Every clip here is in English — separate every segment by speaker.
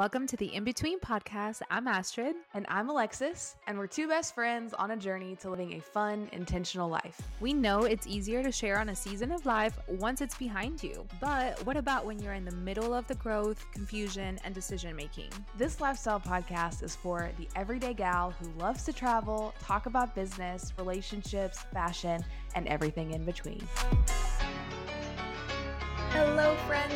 Speaker 1: Welcome to the In Between podcast. I'm Astrid.
Speaker 2: And I'm Alexis, and we're two best friends on a journey to living a fun, intentional life.
Speaker 1: We know it's easier to share on a season of life once it's behind you. But what about when you're in the middle of the growth, confusion, and decision making?
Speaker 2: This lifestyle podcast is for the everyday gal who loves to travel, talk about business, relationships, fashion, and everything in between. Hello, friends,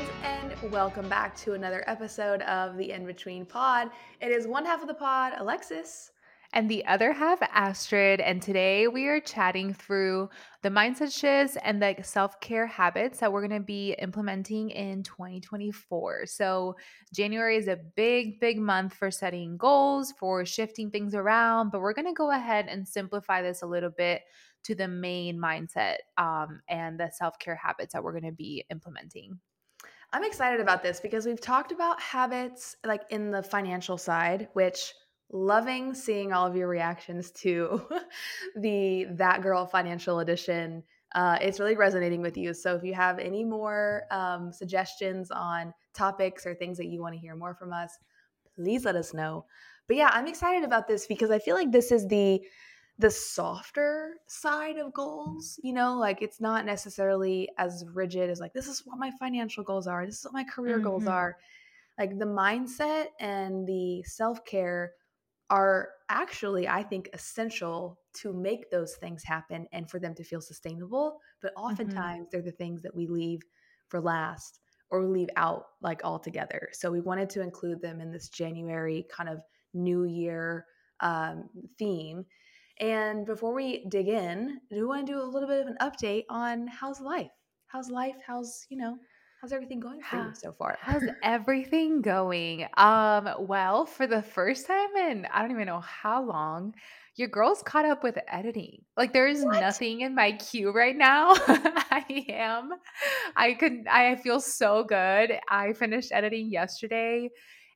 Speaker 2: welcome back to another episode of the In Between Pod. It is one half of the pod, Alexis.
Speaker 1: And the other half, Astrid. And today we are chatting through the mindset shifts and the self care habits that we're going to be implementing in 2024. So, January is a big, big month for setting goals, for shifting things around, but we're going to go ahead and simplify this a little bit to the main mindset um, and the self care habits that we're going to be implementing.
Speaker 2: I'm excited about this because we've talked about habits like in the financial side, which loving seeing all of your reactions to the That Girl Financial Edition. Uh, it's really resonating with you. So if you have any more um, suggestions on topics or things that you want to hear more from us, please let us know. But yeah, I'm excited about this because I feel like this is the the softer side of goals you know like it's not necessarily as rigid as like this is what my financial goals are this is what my career mm-hmm. goals are like the mindset and the self-care are actually i think essential to make those things happen and for them to feel sustainable but mm-hmm. oftentimes mm-hmm. they're the things that we leave for last or leave out like altogether so we wanted to include them in this january kind of new year um, theme and before we dig in, do we want to do a little bit of an update on how's life? How's life? How's, you know, how's everything going for you so far?
Speaker 1: How's everything going? Um, well, for the first time in I don't even know how long, your girl's caught up with editing. Like there is nothing in my queue right now. I am. I could I feel so good. I finished editing yesterday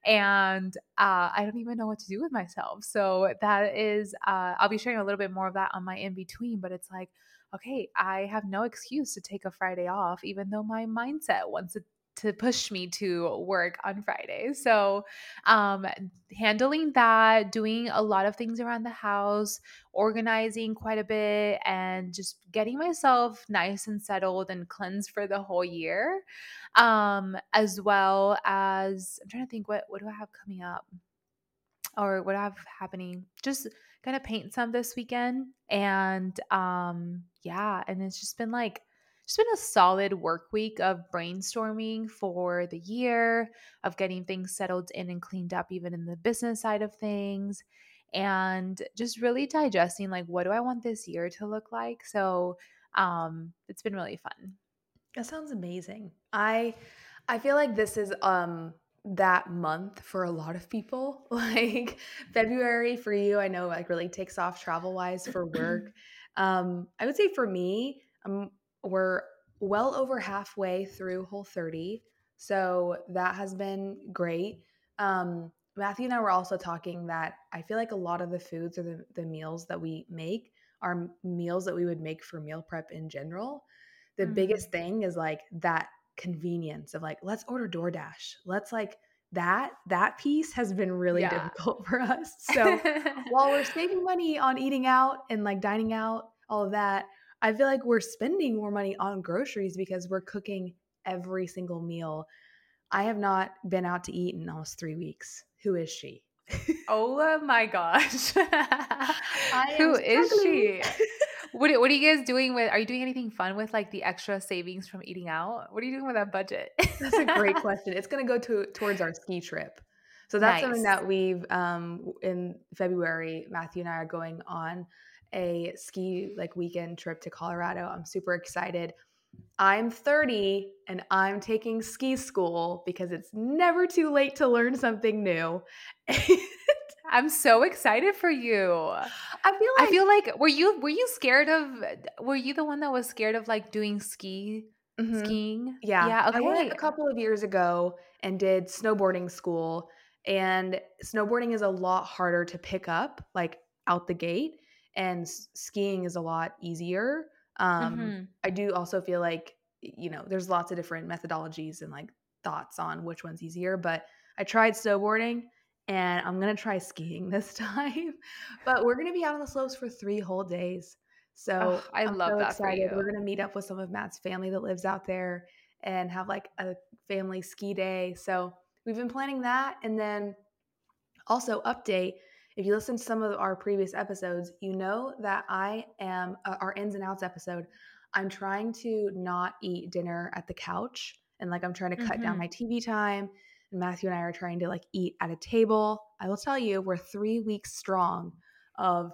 Speaker 1: and uh, I don't even know what to do with myself. So that is, uh, I'll be sharing a little bit more of that on my in between. But it's like, okay, I have no excuse to take a Friday off, even though my mindset wants to to push me to work on Friday. So, um, handling that, doing a lot of things around the house, organizing quite a bit, and just getting myself nice and settled and cleansed for the whole year. Um, as well as I'm trying to think what what do I have coming up or what I have happening. Just gonna paint some this weekend, and um, yeah, and it's just been like it's been a solid work week of brainstorming for the year, of getting things settled in and cleaned up, even in the business side of things, and just really digesting like, what do I want this year to look like? So, um, it's been really fun.
Speaker 2: That sounds amazing. I I feel like this is um that month for a lot of people. Like February for you, I know like really takes off travel wise for work. um, I would say for me, I'm we're well over halfway through Whole 30. So that has been great. Um, Matthew and I were also talking that I feel like a lot of the foods or the, the meals that we make are meals that we would make for meal prep in general. The mm-hmm. biggest thing is like that convenience of like, let's order DoorDash. Let's like that that piece has been really yeah. difficult for us. So while we're saving money on eating out and like dining out, all of that, I feel like we're spending more money on groceries because we're cooking every single meal. I have not been out to eat in almost three weeks. Who is she?
Speaker 1: oh my gosh. Who is she? what, what are you guys doing with are you doing anything fun with like the extra savings from eating out? What are you doing with that budget?
Speaker 2: that's a great question. It's gonna go to towards our ski trip. So that's nice. something that we've um in February, Matthew and I are going on a ski like weekend trip to Colorado. I'm super excited. I'm 30 and I'm taking ski school because it's never too late to learn something new.
Speaker 1: I'm so excited for you. I
Speaker 2: feel like
Speaker 1: I feel like were you were you scared of were you the one that was scared of like doing ski mm-hmm. skiing?
Speaker 2: Yeah. Yeah, okay. I went a couple of years ago and did snowboarding school and snowboarding is a lot harder to pick up like out the gate and skiing is a lot easier. Um, mm-hmm. I do also feel like you know there's lots of different methodologies and like thoughts on which one's easier, but I tried snowboarding and I'm to try skiing this time. but we're to be out on the slopes for 3 whole days. So,
Speaker 1: Oh, I
Speaker 2: I'm
Speaker 1: love
Speaker 2: so
Speaker 1: that
Speaker 2: excited. We're to meet up with some of Matt's family that lives out there and have like a family ski day. So, we've been planning that and then also, update if you listen to some of our previous episodes, you know that I am uh, our ins and outs episode. I'm trying to not eat dinner at the couch and like I'm trying to cut down my. TV time. And Matthew and I are trying to like eat at a table. I will tell you, we're three weeks strong of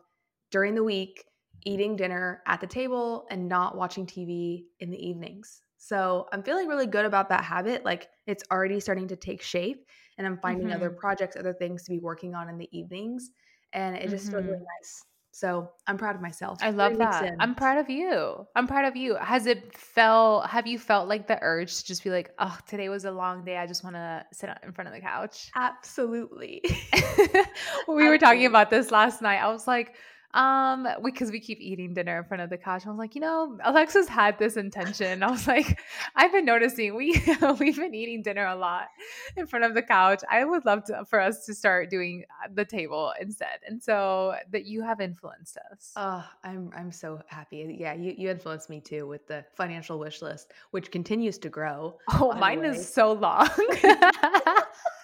Speaker 2: during the week eating dinner at the table and not watching TV in the evenings. So I'm feeling really good about that habit. Like it's already starting to take shape and I'm finding other
Speaker 1: Mhm.
Speaker 2: projects, other things to be working on in the evenings, and it just feels really
Speaker 1: Mhm.
Speaker 2: nice. So, I'm proud of myself.
Speaker 1: I love that.
Speaker 2: in.
Speaker 1: I'm proud of you. I'm proud of you. Has it felt have you felt like the urge to just be like, "Oh, today was a long day. I just wanna sit in front of the couch?"
Speaker 2: Absolutely.
Speaker 1: we were talking about this last night. I was like, um, because we keep eating dinner in front of the couch. I was like, you know, Alexis had this intention. I was like, I've been noticing we we've been eating dinner a lot in front of the couch. I would love to for us to start doing uh, the table instead. And so that you have influenced us.
Speaker 2: Oh, I'm I'm so happy. Yeah, you you influenced me too with the financial wish list, which continues to grow,
Speaker 1: Oh, mine is so long.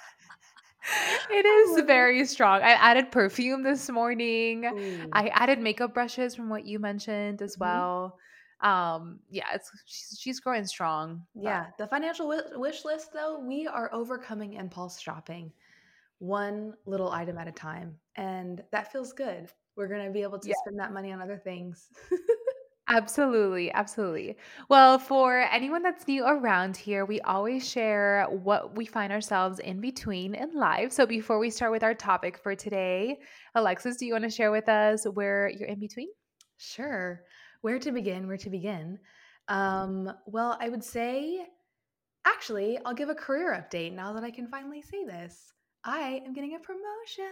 Speaker 1: It is very strong. I added perfume this morning.
Speaker 2: Ooh.
Speaker 1: I added makeup brushes from what you mentioned as
Speaker 2: Mhm.
Speaker 1: well. Um, yeah, it's she's she's growing strong, but
Speaker 2: Yeah, the financial wi wish list, though, we are overcoming impulse shopping one little item at a time, and that feels good. We're gonna be able to
Speaker 1: yeah,
Speaker 2: spend that money on other things.
Speaker 1: absolutely, absolutely. Well, for anyone that's new around here, we always share what we find ourselves in between in life. So before we start with our topic for today, Alexis, do you want to share with us where you're in between?
Speaker 2: Sure. Where to begin? Where to begin? Um, well, I would say actually, I'll give a career update now that I can finally say this. I am getting a promotion.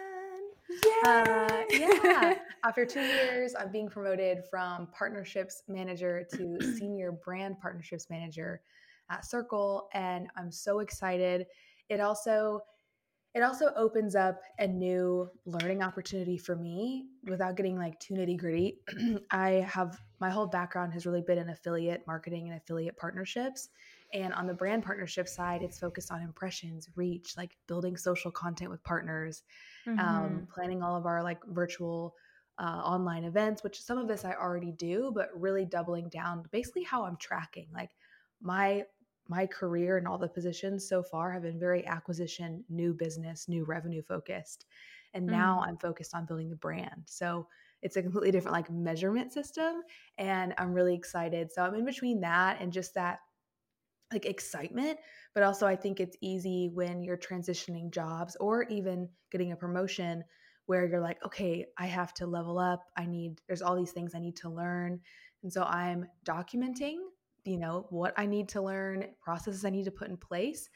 Speaker 2: Uh, yeah. After 2 years, I'm being promoted from partnerships manager to senior brand partnerships manager at Circle, and I'm so excited. It also it also opens up a new learning opportunity for me without getting like too nitty gritty. I have my whole background has really been in affiliate marketing and affiliate partnerships. And on the brand partnership side, it's focused on impressions, reach, like building social content with partners, um,
Speaker 1: Mhm.
Speaker 2: planning all of our like virtual uh, online events, which some of this I already do, but really doubling down basically how I'm tracking. Like my my career and all the positions so far have been very acquisition, new business, new revenue focused. And now
Speaker 1: Mm.
Speaker 2: I'm focused on building the brand. So it's a completely different like measurement system and I'm really excited. So I'm in between that and just that like excitement, but also I think it's easy when you're transitioning jobs or even getting a promotion where you're like, okay, I have to level up. I need, there's all these things I need to learn. And so I'm documenting, you know, what I need to learn, processes I need to put in place.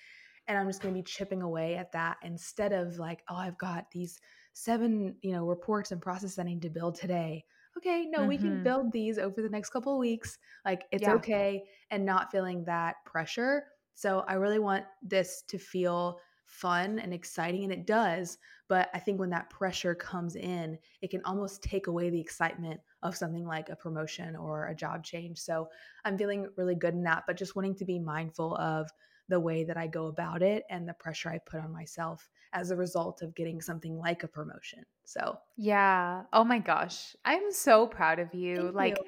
Speaker 2: And I'm just going to be chipping away at that instead of like, oh, I've got these seven, you know, reports and processes I need to build today. Okay, no, we can
Speaker 1: Mhm.
Speaker 2: build these over the next couple of weeks. Like, it's
Speaker 1: Yeah.
Speaker 2: okay and not feeling that pressure. So I really want this to feel fun and exciting, and it does. But I think when that pressure comes in, it can almost take away the excitement of something like a promotion or a job change. So I'm feeling really good in that, but just wanting to be mindful of the way that I go about it and the pressure I put on myself as a result of getting something like a promotion. So
Speaker 1: Yeah. Oh my gosh. I'm so proud of you.
Speaker 2: thank you.
Speaker 1: Like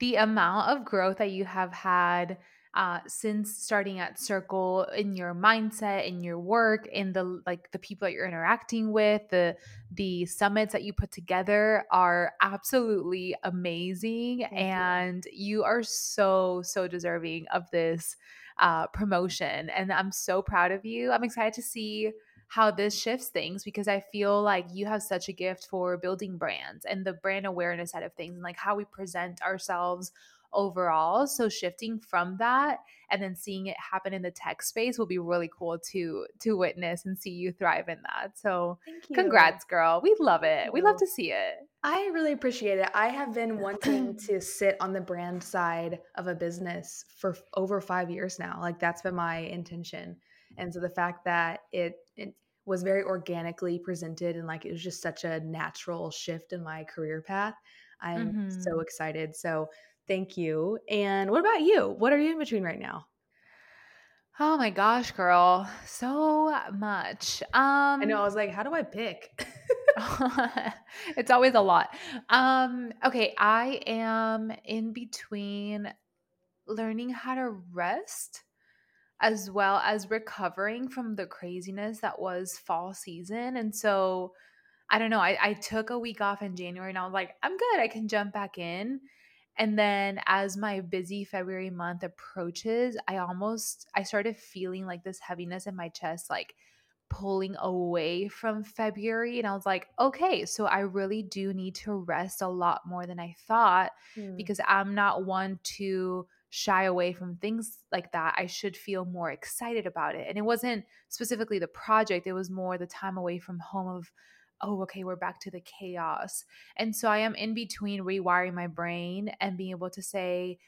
Speaker 1: the amount of growth that you have had uh, since starting at Circle in your mindset, in your work, in the like the people that you're interacting with, the the summits that you put together are absolutely amazing,
Speaker 2: Thank you.
Speaker 1: and you are so so deserving of this uh, promotion. And I'm so proud of you. I'm excited to see how this shifts things because I feel like you have such a gift for building brands and the brand awareness side of things and like how we present ourselves overall. So shifting from that and then seeing it happen in the tech space will be really cool to to witness and see you thrive in that. So
Speaker 2: Thank you.
Speaker 1: congrats, girl. We love it. We love to see it.
Speaker 2: I really appreciate it. I have been wanting to sit on the brand side of a business for over five years now. Like that's been my intention. And so the fact that it it was very organically presented and like it was just such a natural shift in my career path. I'm so
Speaker 1: Mhm.
Speaker 2: excited. So thank you. And what about you? What are you in between right now?
Speaker 1: Oh my gosh, girl. So much.
Speaker 2: I know. I
Speaker 1: Um
Speaker 2: was like, how do I pick?
Speaker 1: it's always a lot. Um okay, I am in between learning how to rest as well as recovering from the craziness that was fall season. And so I don't know, I, I took a week off in January and I was like, I'm good, I can jump back in. And then as my busy February month approaches, I almost I started feeling like this heaviness in my chest, like pulling away from February. And I was like, okay, so I really do need to rest a lot more than I thought
Speaker 2: Hmm.
Speaker 1: because I'm not one to shy away from things like that. I should feel more excited about it. And it wasn't specifically the project, it was more the time away from home of, oh, okay, we're back to the chaos. And so I am in between rewiring my brain and being able to say,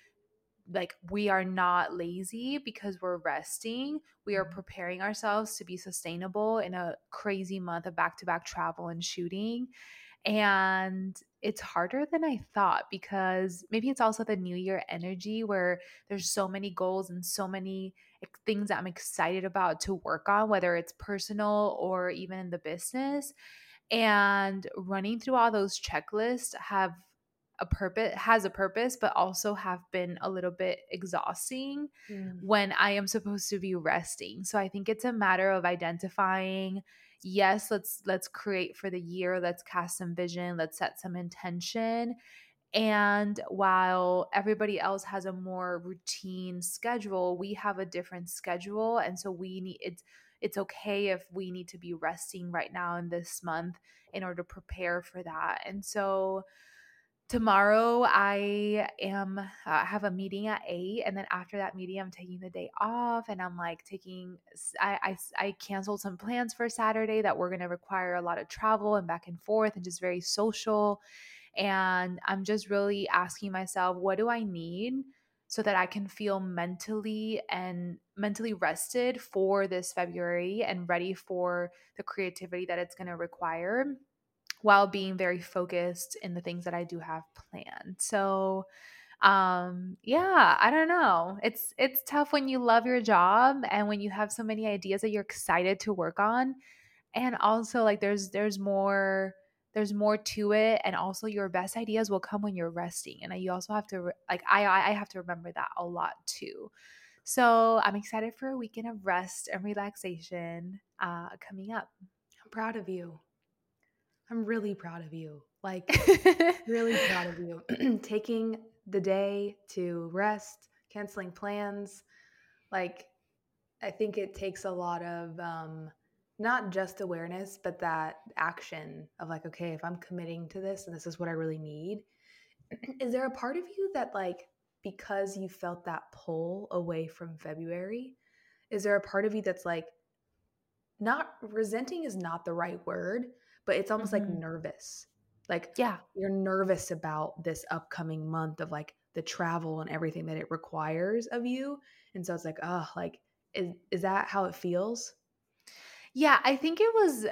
Speaker 1: like we are not lazy because we're resting. We are
Speaker 2: Mhm.
Speaker 1: preparing ourselves to be sustainable in a crazy month of back to back travel and shooting. And it's harder than I thought because maybe it's also the new year energy where there's so many goals and so many things that I'm excited about to work on, whether it's personal or even in the business. And running through all those checklists have a purpose has a purpose but also have been a little bit exhausting
Speaker 2: Hmm.
Speaker 1: when I am supposed to be resting. So I think it's a matter of identifying yes, let's let's create for the year, let's cast some vision, let's set some intention. And while everybody else has a more routine schedule, we have a different schedule and so we need it's it's okay if we need to be resting right now in this month in order to prepare for that. And so Tomorrow I am uh, I have a meeting at 8 and then after that meeting I'm taking the day off and I'm like taking I I canceled some plans for Saturday that were going to require a lot of travel and back and forth and just very social and I'm just really asking myself what do I need so that I can feel mentally and mentally rested for this February and ready for the creativity that it's going to require while being very focused in the things that I do have planned. So, um yeah, I don't know. It's it's tough when you love your job and when you have so many ideas that you're excited to work on and also like there's there's more there's more to it and also your best ideas will come when you're resting and you also have to like I I I have to remember that a lot too. So, I'm excited for a weekend of rest and relaxation uh coming up.
Speaker 2: I'm proud of you. I'm really proud of you. Like, really proud of you. Taking the day to rest, canceling plans. Like, I think it takes a lot of um, not just awareness, but that action of like, okay, if I'm committing to this and this is what I really need, is there a part of you that, like, because you felt that pull away from February, is there a part of you that's like, not resenting is not the right word, but it's almost like
Speaker 1: Mhm.
Speaker 2: nervous. Like
Speaker 1: Yeah.
Speaker 2: you're nervous about this upcoming month of like the travel and everything that it requires of you. And so it's like, oh, like is is that how it feels?
Speaker 1: Yeah, I think it was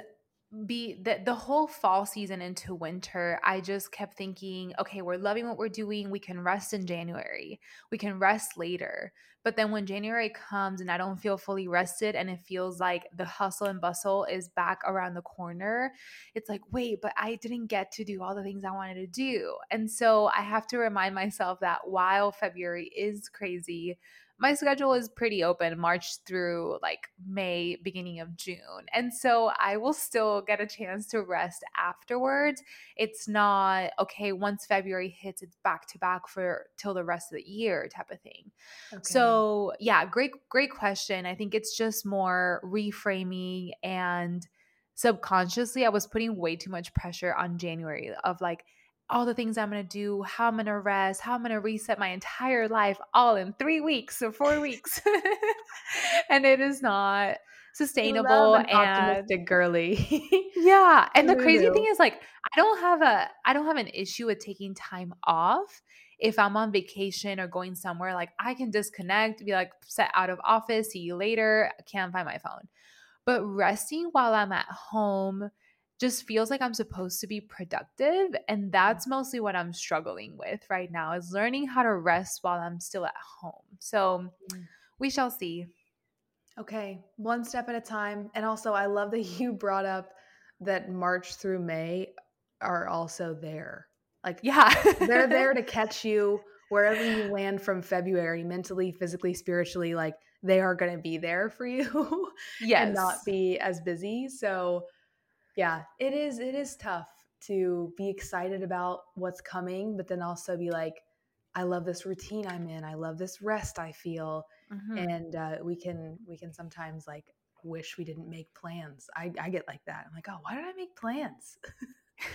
Speaker 1: be the the whole fall season into winter, I just kept thinking, okay, we're loving what we're doing. We can rest in January. We can rest later. But then when January comes and I don't feel fully rested and it feels like the hustle and bustle is back around the corner, it's like, wait, but I didn't get to do all the things I wanted to do. And so I have to remind myself that while February is crazy, my schedule is pretty open March through like May, beginning of June. And so I will still get a chance to rest afterwards. It's not okay, once February hits, it's back to back for till the rest of the year type of thing.
Speaker 2: Okay.
Speaker 1: So, yeah, great great question. I think it's just more reframing and subconsciously I was putting way too much pressure on January of like all the things I'm going to do, how I'm going to rest, how I'm going to reset my entire life all in 3 weeks or 4 weeks. and it is not sustainable
Speaker 2: an
Speaker 1: and
Speaker 2: optimistic girly.
Speaker 1: yeah, and the crazy thing is like I don't have a I don't have an issue with taking time off. if I'm on vacation or going somewhere, like I can disconnect, be like set out of office, see you later, I can't find my phone. But resting while I'm at home just feels like I'm supposed to be productive. And that's mostly what I'm struggling with right now is learning how to rest while I'm still at home. So mm. we shall see.
Speaker 2: Okay, one step at a time. And also, I love that you brought up that March through May are also there. Like,
Speaker 1: yeah,
Speaker 2: they're there to catch you wherever you land from February, mentally, physically, spiritually. Like, they are going to be there for you
Speaker 1: yes.
Speaker 2: and not be as busy. So, yeah, it is it is tough to be excited about what's coming, but then also be like, I love this routine I'm in. I love this rest I feel, mm-hmm. and uh, we can we can sometimes like wish we didn't make plans. I I get like that. I'm like, oh, why did I make plans?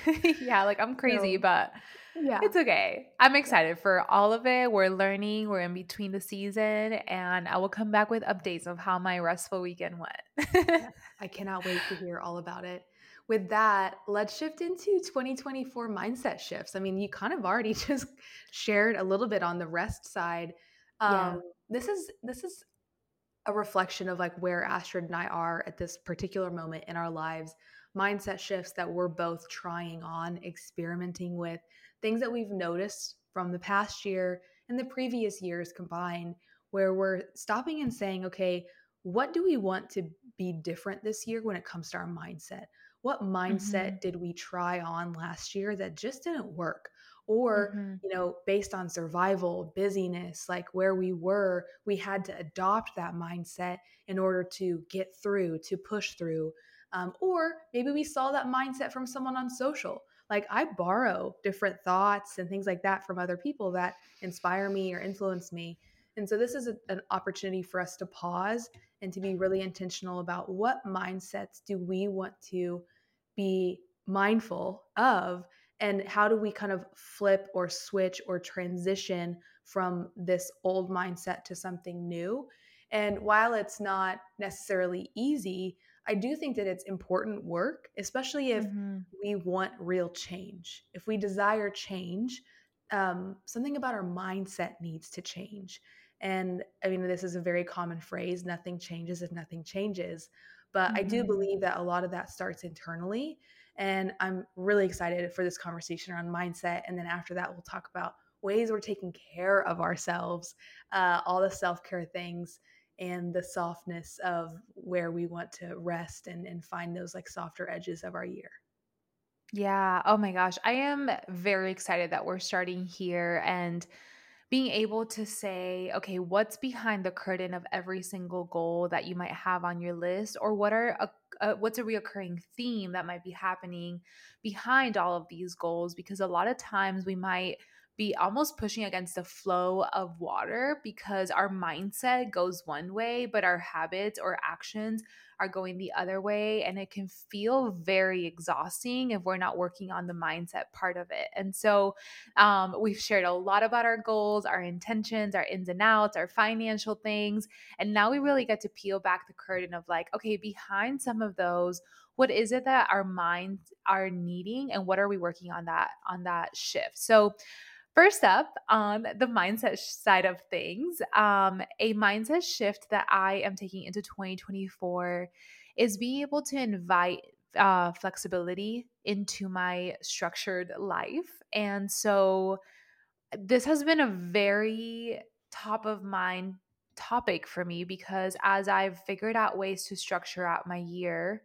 Speaker 1: yeah, like I'm crazy, so, but yeah, it's okay. I'm excited for all of it. We're learning. We're in between the season, and I will come back with updates of how my restful weekend went.
Speaker 2: I cannot wait to hear all about it with that, let's shift into 2024 mindset shifts. I mean, you kind of already just shared a little bit on the rest side. Um, yeah. This is this is a reflection of like where Astrid and I are at this particular moment in our lives. Mindset shifts that we're both trying on, experimenting with, things that we've noticed from the past year and the previous years combined, where we're stopping and saying, okay, what do we want to be different this year when it comes to our mindset? What mindset mm-hmm. did we try on last year that just didn't work or mm-hmm. you know based on survival busyness like where we were we had to adopt that mindset in order to get through to push through um, or maybe we saw that mindset from someone on social like i borrow different thoughts and things like that from other people that inspire me or influence me and so this is a, an opportunity for us to pause and to be really intentional about what mindsets do we want to be mindful of and how do we kind of flip or switch or transition from this old mindset to something new. And while it's not necessarily easy i do think that it's important work especially if mm-hmm. we want real change. If we desire change um, something about our mindset needs to change and I mean, this is a very common phrase nothing changes if nothing changes. But mm-hmm. I do mm-hmm. believe that a lot of that starts internally. And I'm really excited for this conversation around mindset. And then after that, we'll talk about ways we're taking care of ourselves, uh, all the self care things, and the softness of where we want to rest and, and find those like softer edges of our year.
Speaker 1: Yeah. Oh my gosh. I am very excited that we're starting here. And being able to say, okay, what's behind the curtain of every single goal that you might have on your list, or what are a, a, what's a reoccurring theme that might be happening behind all of these goals? Because a lot of times we might be almost pushing against the flow of water because our mindset goes one way, but our habits or actions are going the other way. And it can feel very exhausting if we're not working on the mindset part of it. And so um, we've shared a lot about our goals, our intentions, our ins and outs, our financial things. And now we really get to peel back the curtain of like, okay, behind some of those, what is it that our minds are needing and what are we working on that on that shift so First up, on the mindset side of things, um, a mindset shift that I am taking into 2024 is being able to invite uh, flexibility into my structured life. And so this has been a very top of mind topic for me because as I've figured out ways to structure out my year,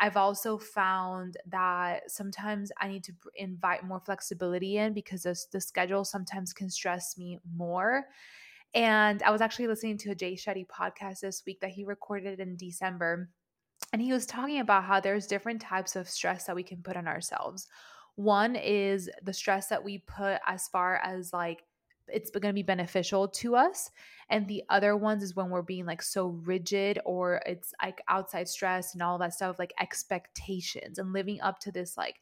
Speaker 1: I've also found that sometimes I need to invite more flexibility in because the, schedule sometimes can stress me more. And I was actually listening to a Jay Shetty podcast this week that he recorded in December. And he was talking about how there's different types of stress that we can put on ourselves. One is the stress that we put as far as like it's going to be beneficial to us. And the other ones is when we're being like so rigid or it's like outside stress and all that stuff like expectations and living up to this like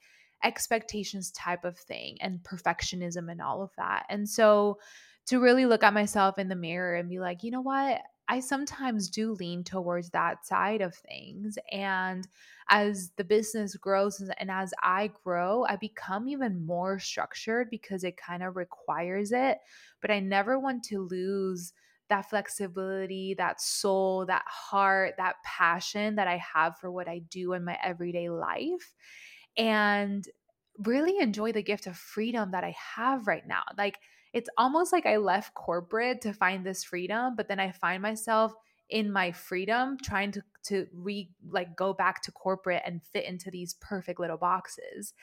Speaker 1: expectations type of thing and perfectionism and all of that. And so to really look at myself in the mirror and be like you know what I sometimes do lean towards that side of things. And as the business grows and as I grow, I become even more structured because it kind of requires it. But I never want to lose that flexibility, that soul, that heart, that passion that I have for what I do in my everyday life. And really enjoy the gift of freedom that I have right now. Like, it's almost like I left corporate to find this freedom, but then I find myself in my freedom trying to to re like go back to corporate and fit into these perfect little boxes.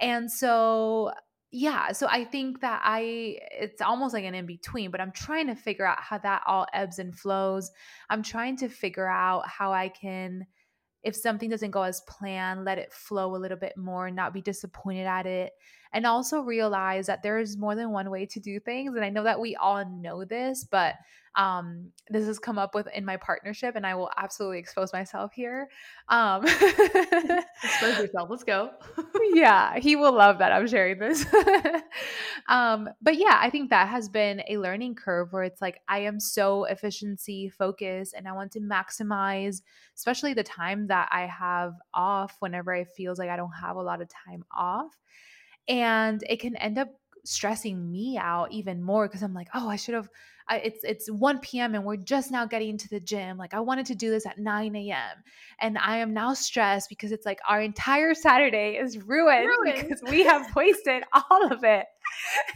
Speaker 1: And so yeah, so I think that I it's almost like an in between, but I'm trying to figure out how that all ebbs and flows. I'm trying to figure out how I can if something doesn't go as planned, let it flow a little bit more, and not be disappointed at it. And also realize that there's more than one way to do things. And I know that we all know this, but um, this has come up with in my partnership, and I will absolutely expose myself here. Um,
Speaker 2: expose yourself. Let's go.
Speaker 1: yeah, he will love that I'm sharing this. um, but yeah, I think that has been a learning curve where it's like I am so efficiency focused, and I want to maximize, especially the time that I have off. Whenever it feels like I don't have a lot of time off, and it can end up stressing me out even more because I'm like, oh, I should have. I, it's it's 1 p.m. and we're just now getting to the gym. Like I wanted to do this at 9 a.m. and I am now stressed because it's like our entire Saturday is ruined, ruined. because we have wasted all of it.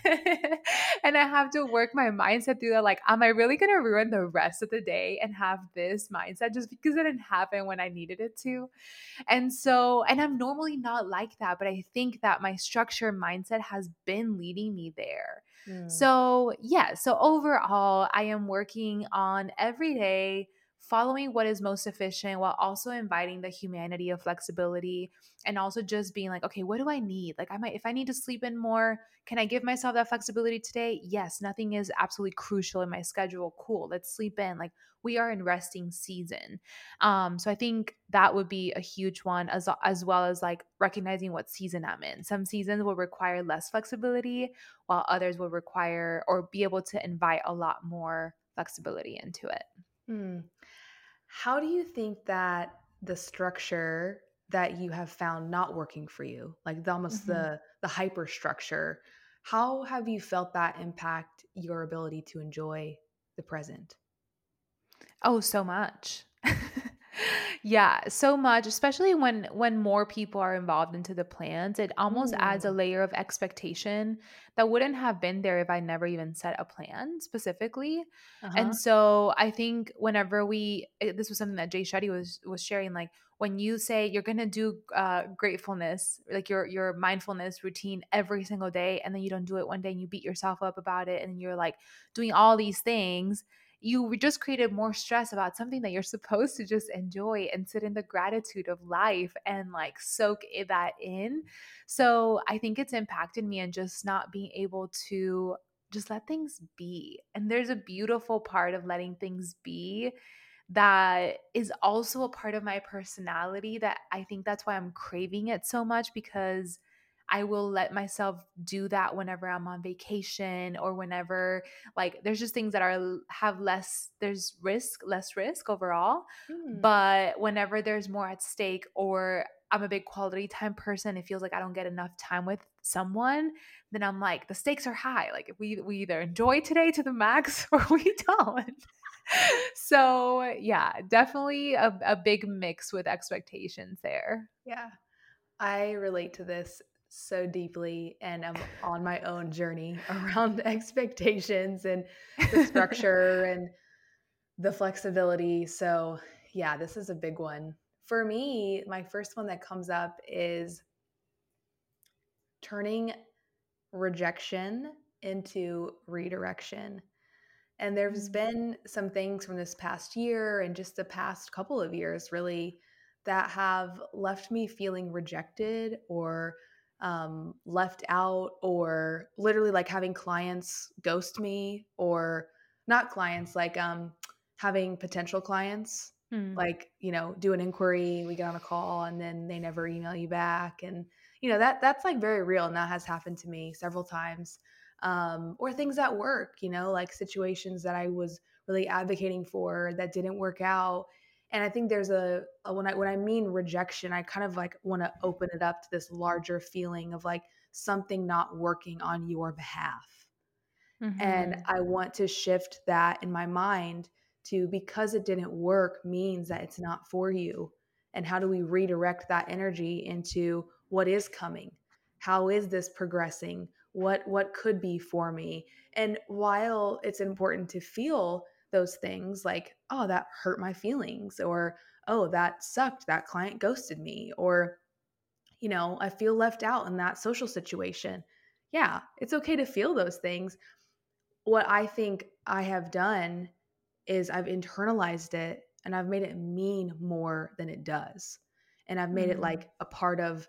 Speaker 1: and I have to work my mindset through that. Like, am I really gonna ruin the rest of the day and have this mindset just because it didn't happen when I needed it to? And so, and I'm normally not like that, but I think that my structure mindset has been leading me there. Mm. So, yeah, so overall, I am working on every day following what is most efficient while also inviting the humanity of flexibility and also just being like okay what do i need? Like i might if i need to sleep in more can i give myself that flexibility today? Yes nothing is absolutely crucial in my schedule. Cool let's sleep in. Like we are in resting season. Um so i think that would be a huge one as as well as like recognizing what season i'm in. Some seasons will require less flexibility while others will require or be able to invite a lot more flexibility into it.
Speaker 2: Hmm. How do you think that the structure that you have found not working for you, like the, almost mm-hmm. the the hyper structure, how have you felt that impact your ability to enjoy the present?
Speaker 1: Oh, so much. yeah, so much, especially when when more people are involved into the plans, it almost adds a layer of expectation that wouldn't have been there if I never even set a plan specifically. Uh-huh. And so I think whenever we eh, this was something that Jay Shetty was was sharing like when you say you're going to do uh, gratefulness like your your mindfulness routine every single day and then you don't do it one day and you beat yourself up about it and you're like doing all these things you just created more stress about something that you're supposed to just enjoy and sit in the gratitude of life and like soak that in. So I think it's impacted me and just not being able to just let things be. And there's a beautiful part of letting things be that is also a part of my personality that I think that's why I'm craving it so much because I will let myself do that whenever I'm on vacation or whenever like there's just things that are have less there's risk, less risk overall. Mm. But whenever there's more at stake or I'm a big quality time person, it feels like I don't get enough time with someone, then I'm like the stakes are high. Like we we either enjoy today to the max or we don't. so yeah, definitely a, a big mix with expectations there.
Speaker 2: Yeah. I relate to this so deeply and I'm on my own journey around expectations and the structure and the flexibility. So, yeah, this is a big one. For me, my first one that comes up is turning rejection into redirection. And there's mm-hmm. been some things from this past year and just the past couple of years, really, that have left me feeling rejected or um, left out or literally like having clients ghost me or not clients like um, having potential clients hmm. like you know do an inquiry we get on a call and then they never email you back and you know that that's like very real and that has happened to me several times um, or things at work you know like situations that i was really advocating for that didn't work out and i think there's a, a when i when i mean rejection i kind of like want to open it up to this larger feeling of like something not working on your behalf. Mm-hmm. and i want to shift that in my mind to because it didn't work means that it's not for you. And how do we redirect that energy into what is coming? How is this progressing? What what could be for me? And while it's important to feel those things like oh that hurt my feelings or oh that sucked that client ghosted me or you know i feel left out in that social situation yeah it's okay to feel those things what i think i have done is i've internalized it and i've made it mean more than it does and i've made mm-hmm. it like a part of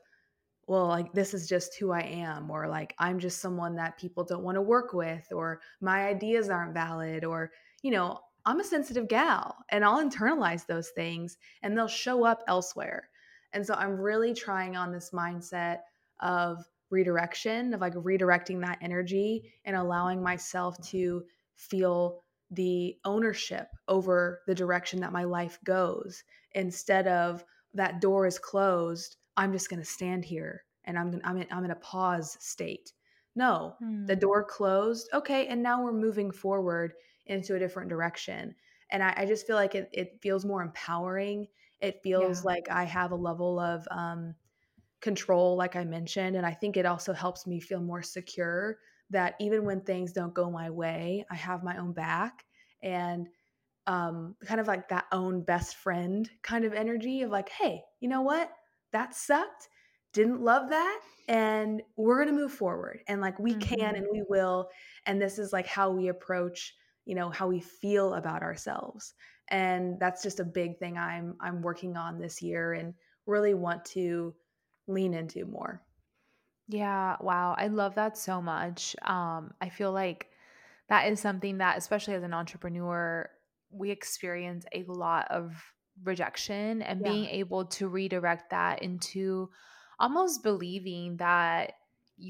Speaker 2: well, like this is just who I am, or like I'm just someone that people don't want to work with, or my ideas aren't valid, or, you know, I'm a sensitive gal and I'll internalize those things and they'll show up elsewhere. And so I'm really trying on this mindset of redirection, of like redirecting that energy and allowing myself to feel the ownership over the direction that my life goes instead of that door is closed I'm just going to stand here and I'm I'm in, I'm in a pause state. No, hmm. the door closed. Okay, and now we're moving forward into a different direction. And I, I just feel like it, it feels more empowering. It feels yeah. like I have a level of um, control, like I mentioned. And I think it also helps me feel more secure that even when things don't go my way, I have my own back. And um, kind of like that own best friend kind of energy of like, hey, you know what? that sucked didn't love that and we're going to move forward and like we mm-hmm. can and we will and this is like how we approach you know how we feel about ourselves and that's just a big thing i'm i'm working on this year and really want to lean into more
Speaker 1: yeah wow i love that so much um i feel like that is something that especially as an entrepreneur we experience a lot of rejection and yeah. being able to redirect that into almost believing that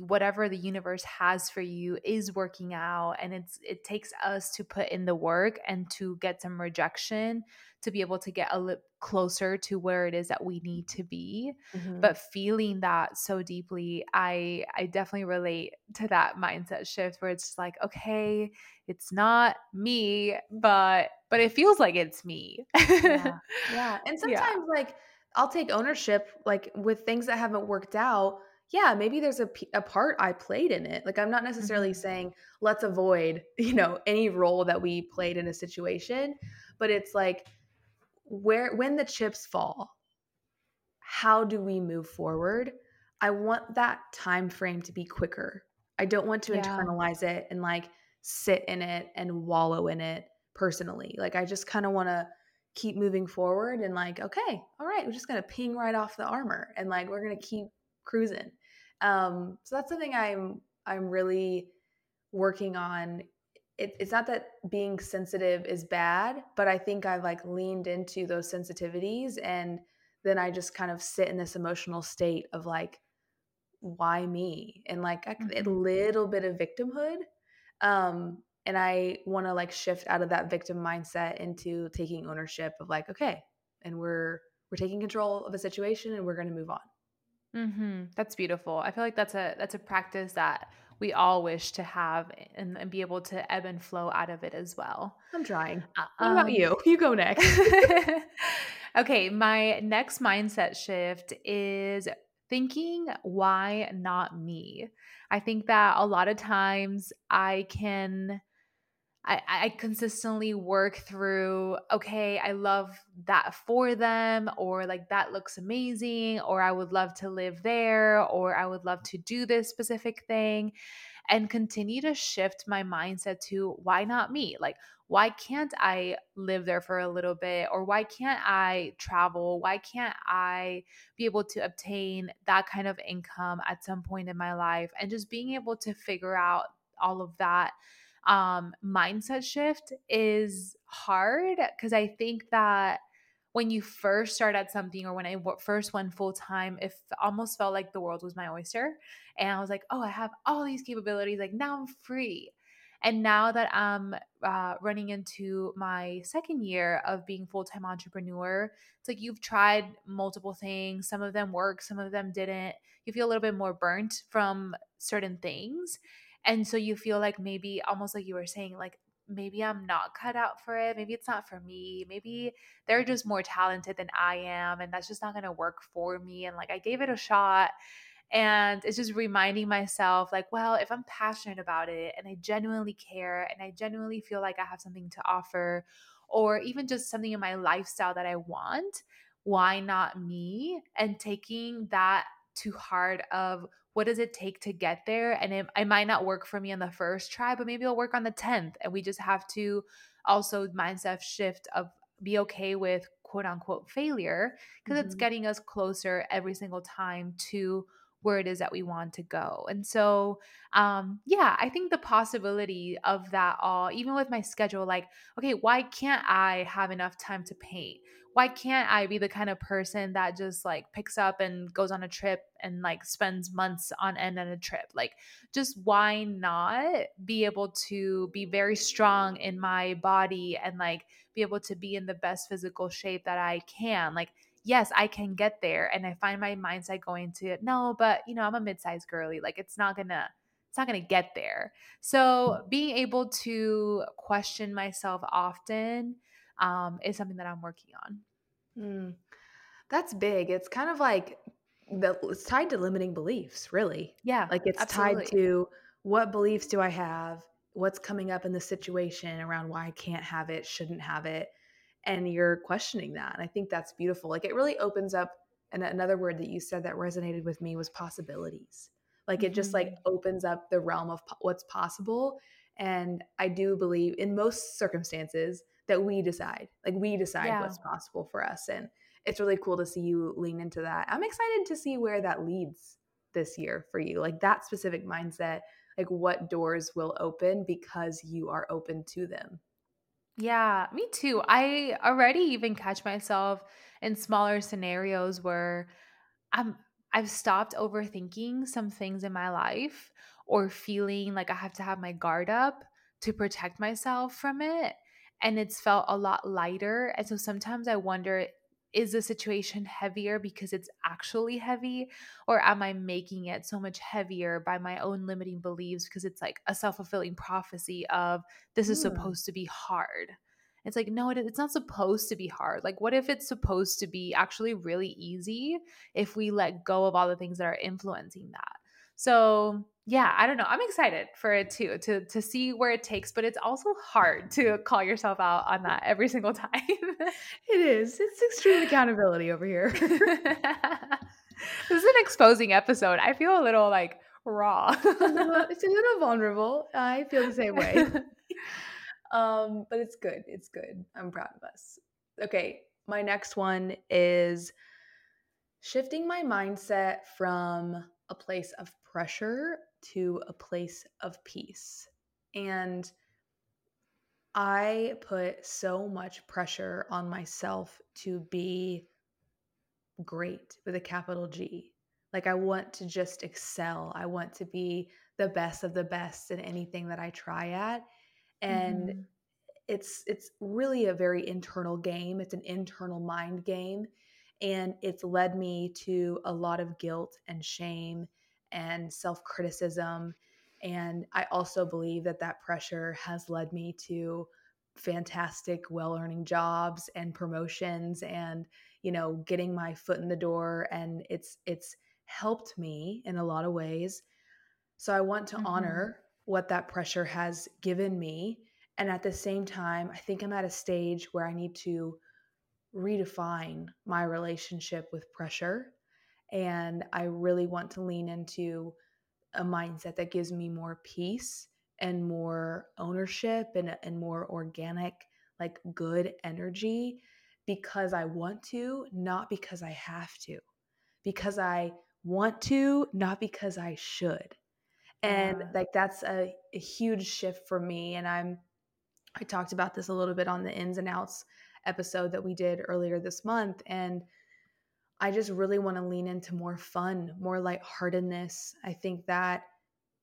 Speaker 1: whatever the universe has for you is working out and it's it takes us to put in the work and to get some rejection to be able to get a little closer to where it is that we need to be mm-hmm. but feeling that so deeply i i definitely relate to that mindset shift where it's like okay it's not me but but it feels like it's me
Speaker 2: yeah. yeah and sometimes yeah. like i'll take ownership like with things that haven't worked out yeah, maybe there's a, a part I played in it. Like, I'm not necessarily mm-hmm. saying let's avoid, you know, any role that we played in a situation, but it's like, where, when the chips fall, how do we move forward? I want that time frame to be quicker. I don't want to yeah. internalize it and like sit in it and wallow in it personally. Like, I just kind of want to keep moving forward and like, okay, all right, we're just going to ping right off the armor and like, we're going to keep cruising. Um, so that's something I'm I'm really working on. It, it's not that being sensitive is bad, but I think I've like leaned into those sensitivities, and then I just kind of sit in this emotional state of like, why me, and like a, a mm-hmm. little bit of victimhood. Um, and I want to like shift out of that victim mindset into taking ownership of like, okay, and we're we're taking control of a situation, and we're going to move on.
Speaker 1: Mm-hmm. That's beautiful. I feel like that's a that's a practice that we all wish to have and, and be able to ebb and flow out of it as well.
Speaker 2: I'm trying. Uh, what about um, you? You go next.
Speaker 1: okay, my next mindset shift is thinking why not me. I think that a lot of times I can I, I consistently work through, okay, I love that for them, or like that looks amazing, or I would love to live there, or I would love to do this specific thing, and continue to shift my mindset to why not me? Like, why can't I live there for a little bit? Or why can't I travel? Why can't I be able to obtain that kind of income at some point in my life? And just being able to figure out all of that um, mindset shift is hard because I think that when you first start at something or when I first went full time, it almost felt like the world was my oyster. And I was like, oh, I have all these capabilities. Like now I'm free. And now that I'm uh, running into my second year of being full time entrepreneur, it's like you've tried multiple things. Some of them work, some of them didn't. You feel a little bit more burnt from certain things. And so you feel like maybe almost like you were saying, like, maybe I'm not cut out for it. Maybe it's not for me. Maybe they're just more talented than I am. And that's just not going to work for me. And like, I gave it a shot and it's just reminding myself, like, well, if I'm passionate about it and I genuinely care and I genuinely feel like I have something to offer, or even just something in my lifestyle that I want, why not me? And taking that to heart of what does it take to get there? And it, it might not work for me on the first try, but maybe it'll work on the 10th. And we just have to also mindset shift of be okay with quote unquote failure because mm-hmm. it's getting us closer every single time to where it is that we want to go. And so, um, yeah, I think the possibility of that all, even with my schedule, like, okay, why can't I have enough time to paint? Why can't I be the kind of person that just like picks up and goes on a trip and like spends months on end on a trip? Like, just why not be able to be very strong in my body and like be able to be in the best physical shape that I can? Like, yes, I can get there. And I find my mindset going to no, but you know, I'm a mid-sized girly. Like it's not gonna it's not to get there. So being able to question myself often um, is something that I'm working on.
Speaker 2: Mm, that's big. It's kind of like the, it's tied to limiting beliefs, really.
Speaker 1: Yeah.
Speaker 2: Like it's absolutely. tied to what beliefs do I have? What's coming up in the situation around why I can't have it, shouldn't have it and you're questioning that. And I think that's beautiful. Like it really opens up and another word that you said that resonated with me was possibilities. Like it just like mm-hmm. opens up the realm of po- what's possible and I do believe in most circumstances that we decide. Like we decide yeah. what's possible for us and it's really cool to see you lean into that. I'm excited to see where that leads this year for you. Like that specific mindset, like what doors will open because you are open to them.
Speaker 1: Yeah, me too. I already even catch myself in smaller scenarios where I'm I've stopped overthinking some things in my life or feeling like I have to have my guard up to protect myself from it and it's felt a lot lighter. And so sometimes I wonder is the situation heavier because it's actually heavy or am i making it so much heavier by my own limiting beliefs because it's like a self-fulfilling prophecy of this is mm. supposed to be hard. It's like no it's not supposed to be hard. Like what if it's supposed to be actually really easy if we let go of all the things that are influencing that so yeah, I don't know. I'm excited for it too to to see where it takes, but it's also hard to call yourself out on that every single time.
Speaker 2: it is. It's extreme accountability over here. this
Speaker 1: is an exposing episode. I feel a little like raw.
Speaker 2: it's, a little, it's a little vulnerable. I feel the same way. um, but it's good. It's good. I'm proud of us. Okay, my next one is shifting my mindset from a place of pressure to a place of peace. And I put so much pressure on myself to be great with a capital G. Like, I want to just excel. I want to be the best of the best in anything that I try at. And mm-hmm. it's it's really a very internal game. It's an internal mind game and it's led me to a lot of guilt and shame and self criticism. And I also believe that that pressure has led me to fantastic, well earning jobs and promotions and, you know, getting my foot in the door. And it's, it's, helped me in a lot of ways. So I want to mm-hmm. honor what that pressure has given me. And at the same time, I think I'm at a stage where I need to redefine my relationship with pressure and I really want to lean into a mindset that gives me more peace and more ownership and, and more organic, like good energy because I want to, not because I have to. Because I want to, not because I should. And yeah. like that's a, a huge shift for me. And I'm, I talked about this a little bit on the ins and outs episode that we did earlier this month. And I just really want to lean into more fun, more lightheartedness. I think that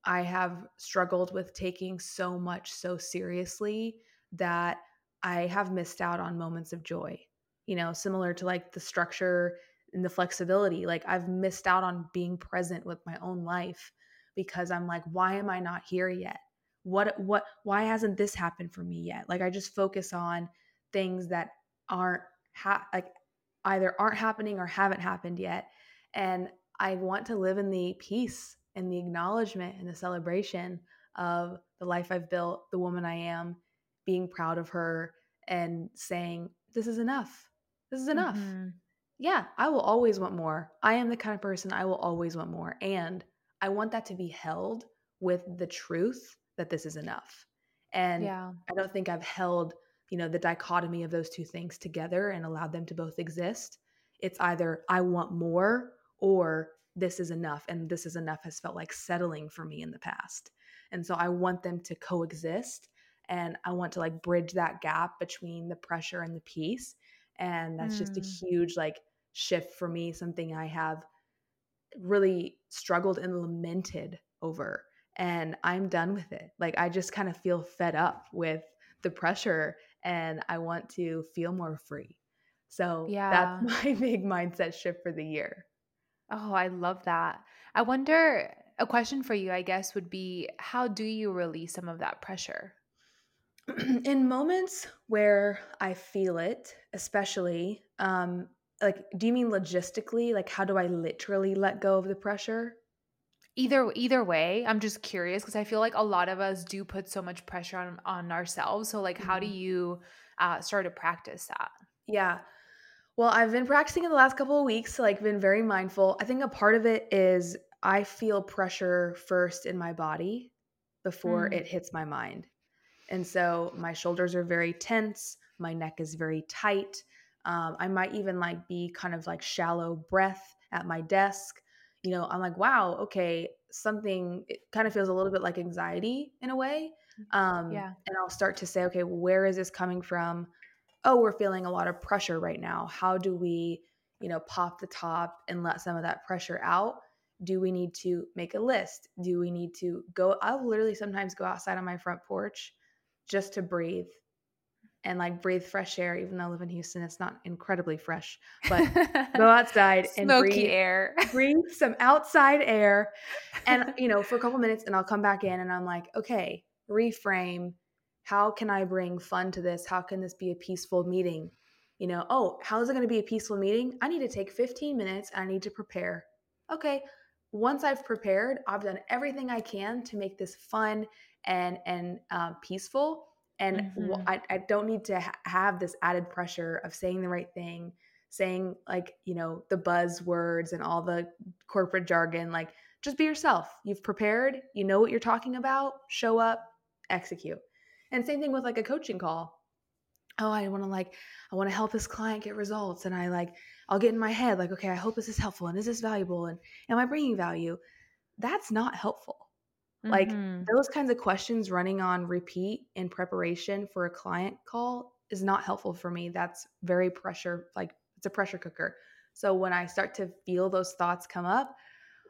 Speaker 2: I have struggled with taking so much so seriously that I have missed out on moments of joy. You know, similar to like the structure and the flexibility. Like I've missed out on being present with my own life because I'm like, why am I not here yet? What what why hasn't this happened for me yet? Like I just focus on things that aren't ha- like either aren't happening or haven't happened yet. And I want to live in the peace and the acknowledgement and the celebration of the life I've built, the woman I am, being proud of her and saying, This is enough. This is enough. Mm-hmm. Yeah, I will always want more. I am the kind of person I will always want more. And I want that to be held with the truth that this is enough. And yeah. I don't think I've held, you know, the dichotomy of those two things together and allowed them to both exist. It's either I want more or this is enough and this is enough has felt like settling for me in the past and so i want them to coexist and i want to like bridge that gap between the pressure and the peace and that's mm. just a mm. huge like shift for me something i have really struggled and lamented over and i'm done with it like i just kind of feel fed up with the pressure and i want to feel more free so yeah that's my big mindset shift for the year
Speaker 1: Oh, I love that. I wonder, a question for you, I guess, would be how do you release some of that pressure?
Speaker 2: In moments where I feel it, especially, um, like, do you mean logistically? Like, how do I literally let go of the pressure?
Speaker 1: Either either way, I'm just curious because I feel like a lot of us do put so much pressure on on ourselves. So, like, how do mm-hmm. you uh, start to practice that?
Speaker 2: Yeah. Well, I've been practicing in the last couple of weeks, like been very mindful. I think a part of it is I feel pressure first in my body before mm. it hits my mind. And so my shoulders are very tense, my neck is very tight. Um, I might even like be kind of like shallow breath at my desk. You know, I'm like, wow, okay, something it kind of feels a little bit like anxiety in a way. Mm, um, yeah. And I'll start to say, okay, where is this coming from? oh, we're feeling a lot of pressure right now. How do we, you know, pop the top and let some of that pressure out? Do we need to make a list? Do we need to go? I'll literally sometimes go outside on my front porch just to breathe and like breathe fresh air, even though I live in Houston, it's not incredibly fresh, but go outside and
Speaker 1: Smoky
Speaker 2: breathe
Speaker 1: air.
Speaker 2: breathe some outside air and you know, for a couple minutes and I'll come back in and I'm like, okay, reframe how can I bring fun to this? How can this be a peaceful meeting? You know, oh, how is it going to be a peaceful meeting? I need to take 15 minutes. I need to prepare. Okay. Once I've prepared, I've done everything I can to make this fun and and uh, peaceful. And mm-hmm. I, I don't need to ha- have this added pressure of saying the right thing, saying like you know the buzzwords and all the corporate jargon. Like just be yourself. You've prepared. You know what you're talking about. Show up. Execute. And same thing with like a coaching call. Oh, I want to like, I want to help this client get results. And I like, I'll get in my head, like, okay, I hope this is helpful and is this valuable? And am I bringing value? That's not helpful. Mm-hmm. Like those kinds of questions running on repeat in preparation for a client call is not helpful for me. That's very pressure, like it's a pressure cooker. So when I start to feel those thoughts come up,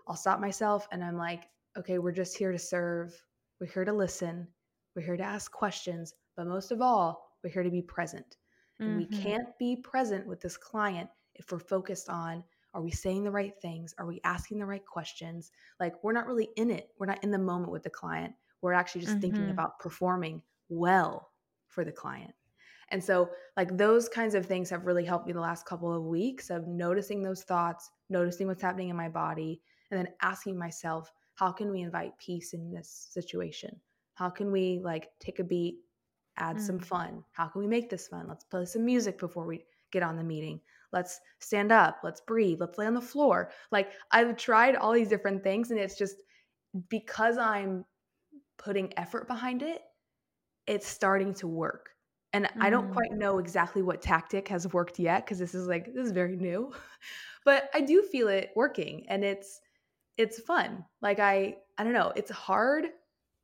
Speaker 2: I'll stop myself and I'm like, okay, we're just here to serve. We're here to listen. We're here to ask questions, but most of all, we're here to be present. And mm-hmm. we can't be present with this client if we're focused on are we saying the right things? Are we asking the right questions? Like we're not really in it. We're not in the moment with the client. We're actually just mm-hmm. thinking about performing well for the client. And so, like, those kinds of things have really helped me the last couple of weeks of noticing those thoughts, noticing what's happening in my body, and then asking myself, how can we invite peace in this situation? How can we like take a beat, add mm. some fun? How can we make this fun? Let's play some music before we get on the meeting. Let's stand up, let's breathe, let's lay on the floor. Like I've tried all these different things and it's just because I'm putting effort behind it, it's starting to work. And mm. I don't mm. quite know exactly what tactic has worked yet because this is like this is very new. but I do feel it working and it's it's fun. Like I I don't know, it's hard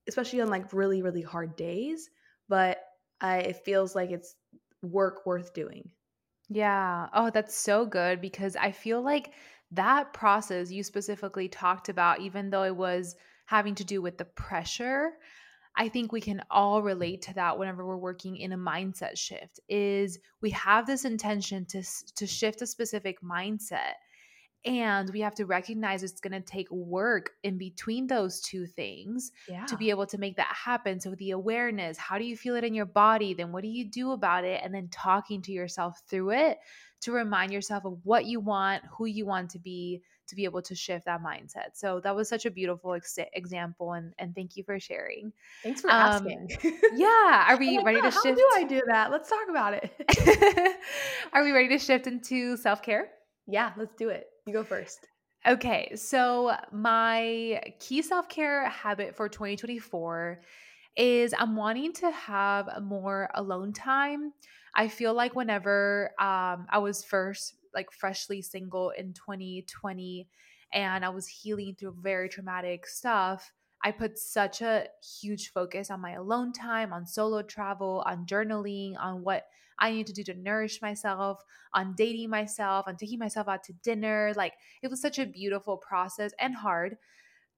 Speaker 2: especially on like really really hard days but I, it feels like it's work worth doing
Speaker 1: yeah. Oh that's so good because i feel like that process you specifically talked about even though it was having to do with the pressure I think we can all relate to that whenever we're working in a mindset shift is we have this intention to to shift a specific mindset and we have to recognize it's going to take work in between those two things
Speaker 2: yeah.
Speaker 1: to be able to make that happen. So, the awareness how do you feel it in your body? Then, what do you do about it? And then talking to yourself through it to remind yourself of what you want, who you want to be, to be able to shift that mindset. So, that was such a beautiful ex- example. And, and thank you for sharing.
Speaker 2: Thanks for um, asking.
Speaker 1: yeah. Are we like, ready to shift? How
Speaker 2: do I do that? Let's talk about it.
Speaker 1: Are we ready to shift into self care?
Speaker 2: Yeah, let's do it. You go first.
Speaker 1: Okay, so my key self care habit for 2024 is I'm wanting to have more alone time. I feel like whenever um, I was first like freshly single in 2020 and I was healing through very traumatic stuff, I put such a huge focus on my alone time, on solo travel, on journaling, on what I need to do to nourish myself, on dating myself, on taking myself out to dinner. Like it was such a beautiful process and hard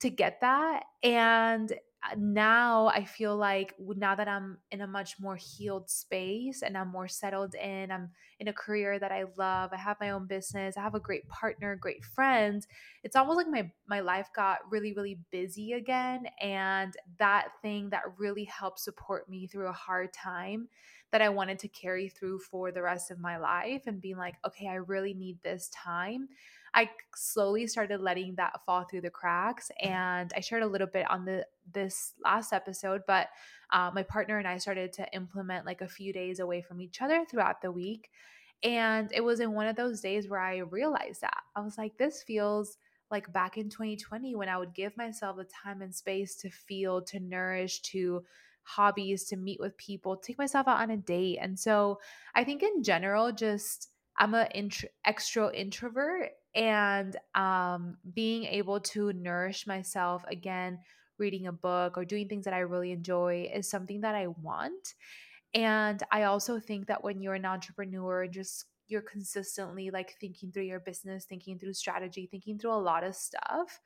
Speaker 1: to get that. And Uh, now I feel like now that I'm in a much more healed space and I'm more settled in, I'm in a career that I love, I have my own business, I have a great partner, great friends. It's almost like my my life got really really busy again and that thing that really helped support me through a hard time that I wanted to carry through for the rest of my life and being like, okay, I really need this time. I slowly started letting that fall through the cracks, and I shared a little bit on the this last episode. But uh, my partner and I started to implement like a few days away from each other throughout the week, and it was in one of those days where I realized that I was like, this feels like back in 2020 when I would give myself the time and space to feel, to nourish, to hobbies, to meet with people, take myself out on a date. And so I think in general, just I'm an int- extra introvert and um, being able to nourish myself again, reading a book or doing things that I really enjoy is something that I want. And I also think that when you're an entrepreneur, just you're consistently like thinking through your business, thinking through strategy, thinking through a lot of stuff.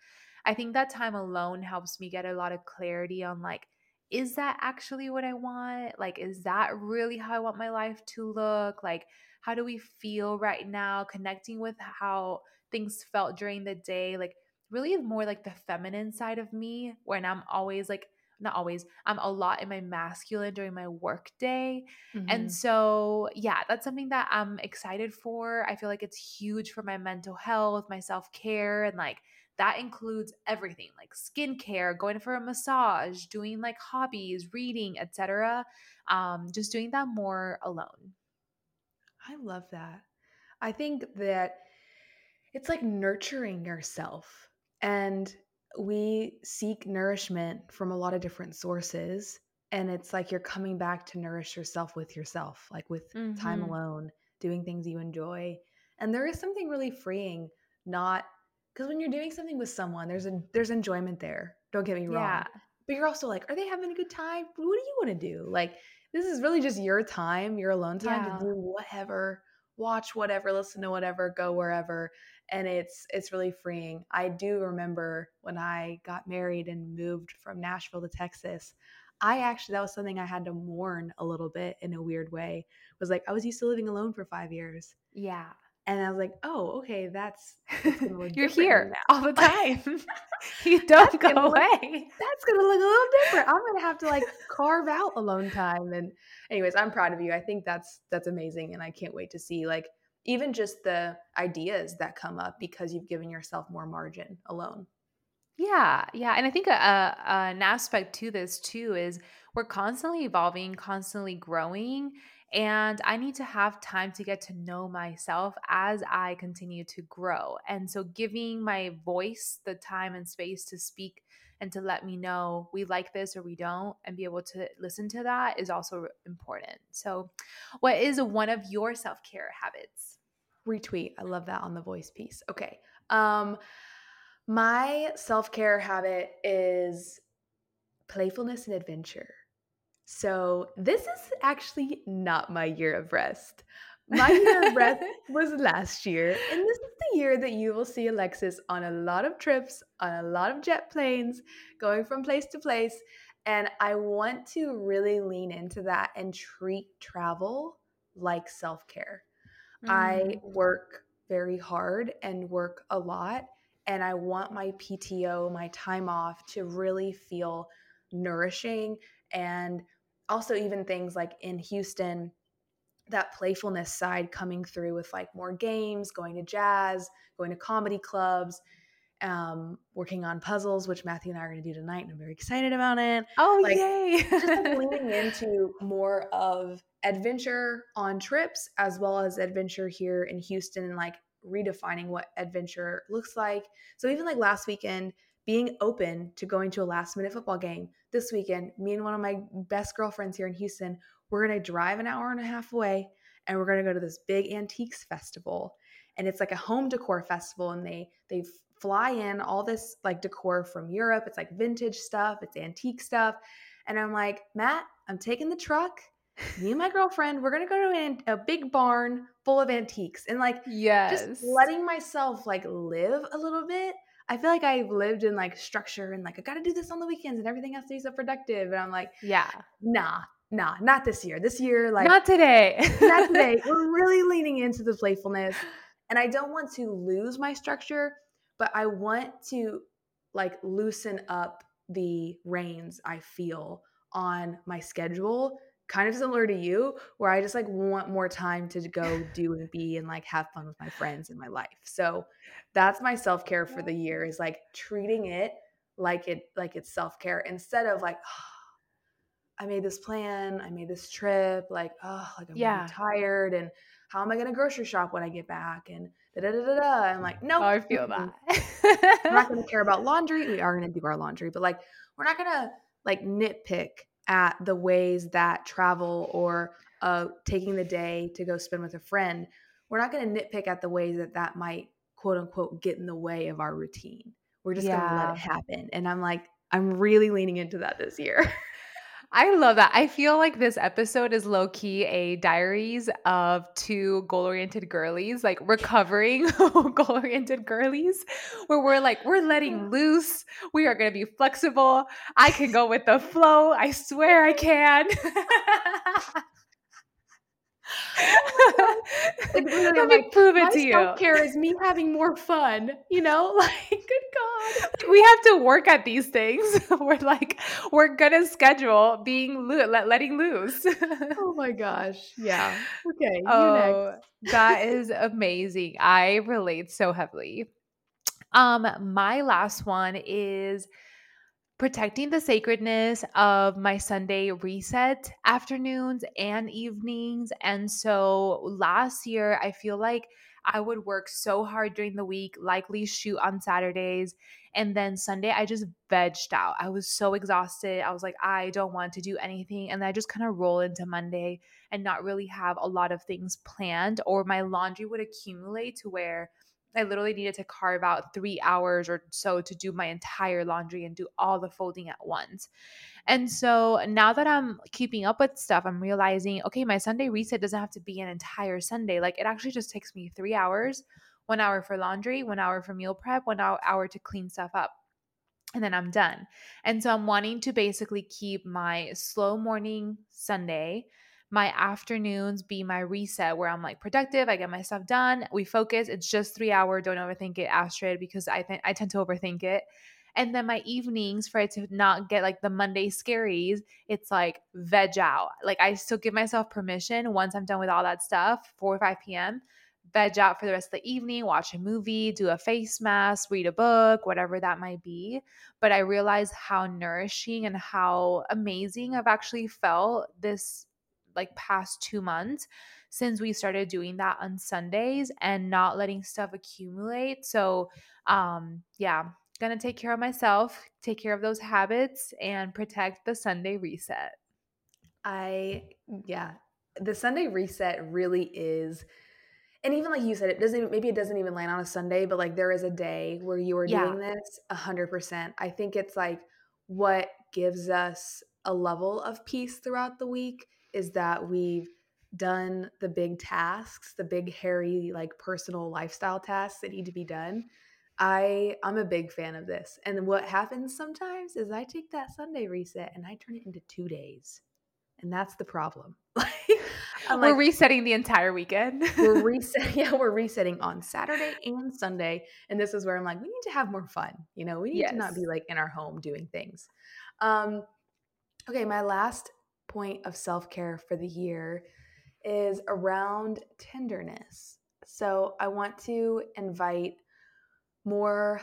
Speaker 1: I think that time alone helps me get a lot of clarity on like is that actually what I want? Like, is that really how I want my life to look? Like, how do we feel right now? Connecting with how things felt during the day, like, really more like the feminine side of me when I'm always like, not always, I'm a lot in my masculine during my work day. Mm-hmm. And so, yeah, that's something that I'm excited for. I feel like it's huge for my mental health, my self care, and like, that includes everything like skincare going for a massage doing like hobbies reading etc um, just doing that more alone
Speaker 2: i love that i think that it's like nurturing yourself and we seek nourishment from a lot of different sources and it's like you're coming back to nourish yourself with yourself like with mm-hmm. time alone doing things you enjoy and there is something really freeing not because when you're doing something with someone, there's a there's enjoyment there. Don't get me wrong. Yeah. But you're also like, are they having a good time? What do you want to do? Like, this is really just your time, your alone time yeah. to do whatever, watch whatever, listen to whatever, go wherever. And it's it's really freeing. I do remember when I got married and moved from Nashville to Texas. I actually that was something I had to mourn a little bit in a weird way. Was like I was used to living alone for 5 years.
Speaker 1: Yeah.
Speaker 2: And I was like, oh, okay, that's,
Speaker 1: that's you're here all the time. you don't go away.
Speaker 2: Look, that's gonna look a little different. I'm gonna have to like carve out alone time. And anyways, I'm proud of you. I think that's that's amazing, and I can't wait to see like even just the ideas that come up because you've given yourself more margin alone.
Speaker 1: Yeah, yeah, and I think a, a, an aspect to this too is we're constantly evolving, constantly growing, and I need to have time to get to know myself as I continue to grow. And so, giving my voice the time and space to speak and to let me know we like this or we don't, and be able to listen to that is also important. So, what is one of your self care habits?
Speaker 2: Retweet. I love that on the voice piece. Okay. Um, my self care habit is playfulness and adventure. So, this is actually not my year of rest, My year of rest was last year, and this is the year that you will see Alexis on a lot of trips, on a lot of jet planes, going from place to place. And I want to really lean into that and treat travel like self care. Mm. I work very hard and work a lot, and I want my PTO, my time off, to really feel nourishing. And also, even things like in Houston, that playfulness side coming through with like more games, going to jazz, going to comedy clubs, um, working on puzzles, which Matthew and I are going to do tonight, and I'm very excited about it.
Speaker 1: Oh,
Speaker 2: like,
Speaker 1: yay!
Speaker 2: just like leaning into more of adventure on trips as well as adventure here in Houston and like redefining what adventure looks like. So even like last weekend, being open to going to a last minute football game. This weekend, me and one of my best girlfriends here in Houston, we're going to drive an hour and a half away and we're going to go to this big antiques festival. And it's like a home decor festival and they they fly in all this like decor from Europe. It's like vintage stuff, it's antique stuff. And I'm like, "Matt, I'm taking the truck me and my girlfriend, we're gonna go to an, a big barn full of antiques and like
Speaker 1: yes.
Speaker 2: just letting myself like live a little bit. I feel like I've lived in like structure and like I gotta do this on the weekends and everything has to be so productive. And I'm like,
Speaker 1: yeah,
Speaker 2: nah, nah, not this year. This year, like
Speaker 1: not today.
Speaker 2: not today. We're really leaning into the playfulness. And I don't want to lose my structure, but I want to like loosen up the reins I feel on my schedule kind of similar to you where I just like want more time to go do and be and like have fun with my friends in my life. So that's my self-care for the year is like treating it like it like it's self-care instead of like oh, I made this plan, I made this trip, like oh like I'm yeah. really tired and how am I gonna grocery shop when I get back and da da da da da. I'm like, no,
Speaker 1: nope. oh, I feel that.
Speaker 2: we're not gonna care about laundry. We are gonna do our laundry, but like we're not gonna like nitpick at the ways that travel or uh, taking the day to go spend with a friend, we're not going to nitpick at the ways that that might quote unquote get in the way of our routine. We're just yeah. going to let it happen. And I'm like, I'm really leaning into that this year.
Speaker 1: I love that. I feel like this episode is low key a diaries of two goal oriented girlies, like recovering goal oriented girlies, where we're like, we're letting loose. We are going to be flexible. I can go with the flow. I swear I can.
Speaker 2: like literally, Let me like, prove it to you. Self care is me having more fun. You know, like good God,
Speaker 1: we have to work at these things. we're like, we're gonna schedule being lo- let, letting loose.
Speaker 2: oh my gosh, yeah. Okay.
Speaker 1: Oh, that is amazing. I relate so heavily. Um, my last one is protecting the sacredness of my Sunday reset afternoons and evenings. And so last year, I feel like I would work so hard during the week, likely shoot on Saturdays. And then Sunday, I just vegged out. I was so exhausted. I was like, I don't want to do anything. And I just kind of roll into Monday and not really have a lot of things planned, or my laundry would accumulate to where I literally needed to carve out three hours or so to do my entire laundry and do all the folding at once. And so now that I'm keeping up with stuff, I'm realizing, okay, my Sunday reset doesn't have to be an entire Sunday. Like it actually just takes me three hours one hour for laundry, one hour for meal prep, one hour to clean stuff up. And then I'm done. And so I'm wanting to basically keep my slow morning Sunday my afternoons be my reset where I'm like productive, I get my stuff done, we focus. It's just three hour. Don't overthink it, Astrid, because I think I tend to overthink it. And then my evenings for it to not get like the Monday scaries, it's like veg out. Like I still give myself permission once I'm done with all that stuff, 4 or 5 p.m., veg out for the rest of the evening, watch a movie, do a face mask, read a book, whatever that might be. But I realize how nourishing and how amazing I've actually felt this like past two months since we started doing that on Sundays and not letting stuff accumulate. So, um, yeah, gonna take care of myself, take care of those habits, and protect the Sunday reset.
Speaker 2: I, yeah, the Sunday reset really is. And even like you said, it doesn't maybe it doesn't even land on a Sunday, but like there is a day where you are yeah. doing this a hundred percent. I think it's like what gives us a level of peace throughout the week is that we've done the big tasks, the big hairy like personal lifestyle tasks that need to be done. I I'm a big fan of this. And what happens sometimes is I take that Sunday reset and I turn it into 2 days. And that's the problem.
Speaker 1: I'm we're like, resetting the entire weekend.
Speaker 2: we're resetting. Yeah, we're resetting on Saturday and Sunday. And this is where I'm like, we need to have more fun. You know, we need yes. to not be like in our home doing things. Um, okay, my last point of self care for the year is around tenderness. So I want to invite more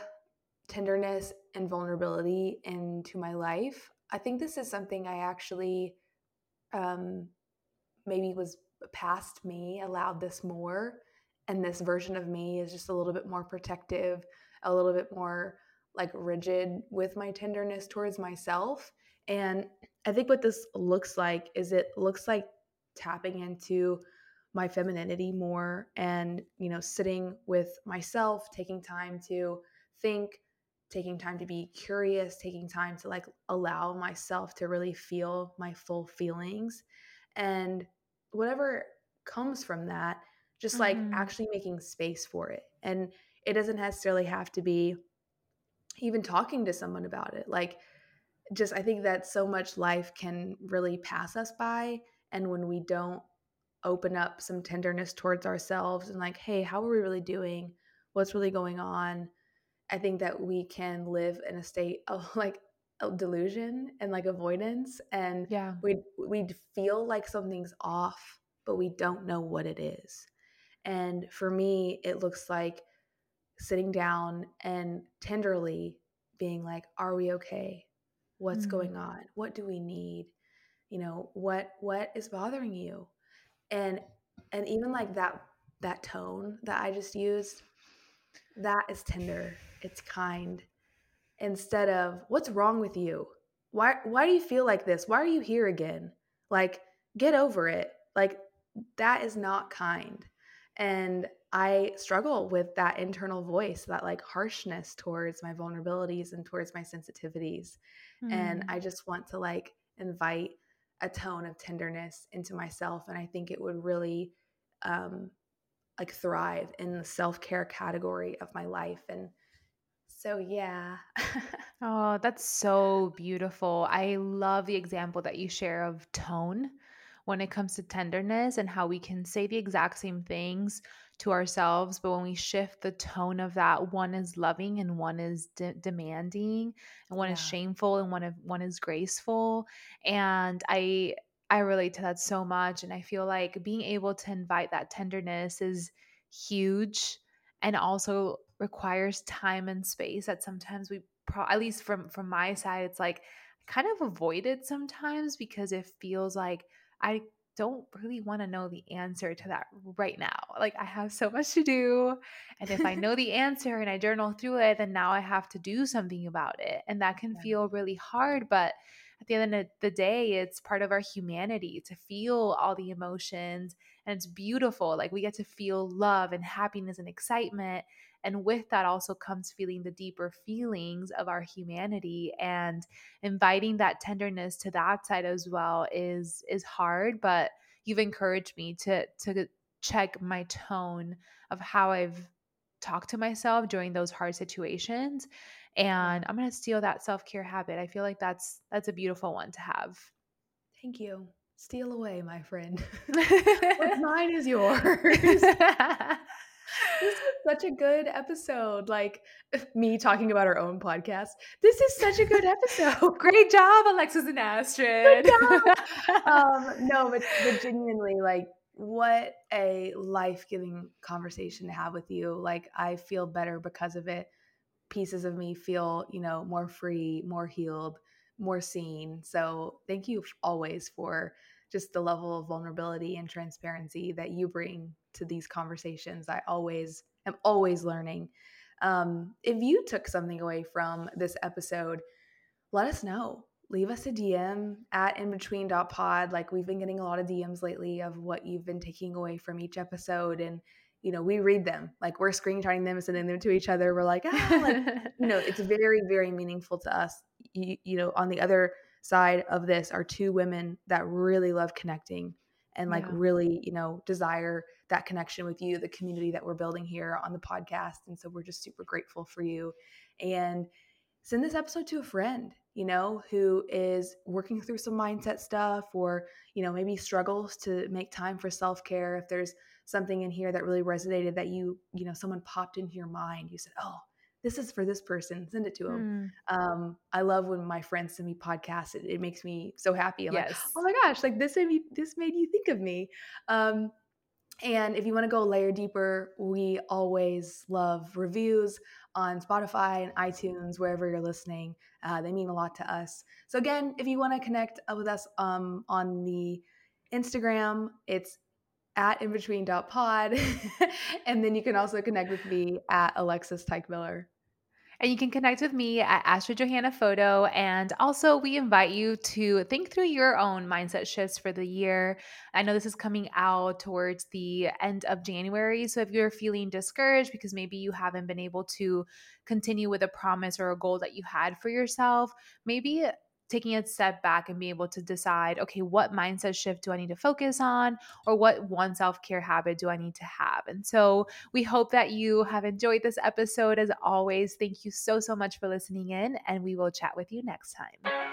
Speaker 2: tenderness and vulnerability into my life. I think this is something I actually um, maybe was past me allowed this more and this version of me is just a little bit more protective a little bit more like rigid with my tenderness towards myself and i think what this looks like is it looks like tapping into my femininity more and you know sitting with myself taking time to think taking time to be curious taking time to like allow myself to really feel my full feelings. And whatever comes from that just like mm-hmm. actually making space for it. And it doesn't necessarily have to be even talking to someone about it. Like just i think that so much life can really pass us by and when we don't open up some tenderness towards ourselves and like hey how are we really doing? What's really going on? I think that we can live in a state of like delusion and like avoidance and
Speaker 1: yeah.
Speaker 2: we'd we'd feel like something's off but we don't know what it is. And for me it looks like sitting down and tenderly being like are we okay what's mm-hmm. going on what do we need you know what what is bothering you and and even like that that tone that i just used that is tender it's kind instead of what's wrong with you? Why why do you feel like this? Why are you here again? Like get over it. Like that is not kind. And I struggle with that internal voice, that like harshness towards my vulnerabilities and towards my sensitivities. Mm. And hmm. I just want to like invite a tone of tenderness into myself. And I think it would really um, like thrive in the self care category of my life. And so, yeah.
Speaker 1: oh, that's so beautiful. I love the example that you share of tone when it comes to tenderness and how we can say the exact same things to ourselves, but when we shift the tone of that, one is loving and one is de- demanding, and one yeah. is shameful and one of one is graceful. And I I relate to that so much, and I feel like being able to invite that tenderness is huge, and also requires time and space that sometimes we pro- at least from from my side it's like kind of avoided sometimes because it feels like I don't really want to know the answer to that right now. Like I have so much to do and if I know the answer and I journal through it then now I have to do something about it and that can yeah. feel really hard but at the end of the day it's part of our humanity to feel all the emotions and it's beautiful like we get to feel love and happiness and excitement and with that also comes feeling the deeper feelings of our humanity and inviting that tenderness to that side as well is is hard, but you've encouraged me to to check my tone of how I've talked to myself during those hard situations and i'm going to steal that self-care habit. I feel like that's that's a beautiful one to have.
Speaker 2: Thank you. Steal away my friend. What's mine is yours such a good episode. Like me talking about our own podcast. This is such a good episode.
Speaker 1: Great job, Alexis and Astrid.
Speaker 2: um, no, but, but genuinely, like, what a life giving conversation to have with you. Like, I feel better because of it. Pieces of me feel, you know, more free, more healed, more seen. So, thank you always for just the level of vulnerability and transparency that you bring to these conversations. I always am always learning. Um, if you took something away from this episode, let us know. Leave us a DM at inbetween.pod. Like we've been getting a lot of DMs lately of what you've been taking away from each episode. And, you know, we read them. Like we're screenshotting them, sending them to each other. We're like, ah, like, you know, it's very, very meaningful to us. You, you know, on the other side of this are two women that really love connecting and like
Speaker 1: Yeah.
Speaker 2: really, you know, desire that connection with you, the community that we're building here on the podcast. And so we're just super grateful for you. And send this episode to a friend, you know, who is working through some mindset stuff or, you know, maybe struggles to make time for self care. If there's something in here that really resonated that you, you know, someone popped into your mind, you said, oh, this is for this person, send it to them.
Speaker 1: Mm,
Speaker 2: Um, I love when my friends send me podcasts. It, it makes me so happy. I'm like,
Speaker 1: yes.
Speaker 2: oh my gosh, like this made me, this made you think of me. Um, and if you want to go a layer deeper, we always love reviews on Spotify and iTunes, wherever you're listening. Uh, they mean a lot to us. So, again, if you want to connect uh, with us um, on the Instagram, it's at inbetween.pod. and then you can also connect with me at Alexis Teichmiller.
Speaker 1: And you can connect with me at Astrid Johana Photo. And also, we invite you to think through your own mindset shifts for the year. I know this is coming out towards the end of January. So, if you're feeling discouraged because maybe you haven't been able to continue with a promise or a goal that you had for yourself, maybe taking a step back and be able to decide okay what mindset shift do i need to focus on or what one self-care habit do i need to have? And so we hope that you have enjoyed this episode as always. Thank you so so much for listening in and we will chat with you next time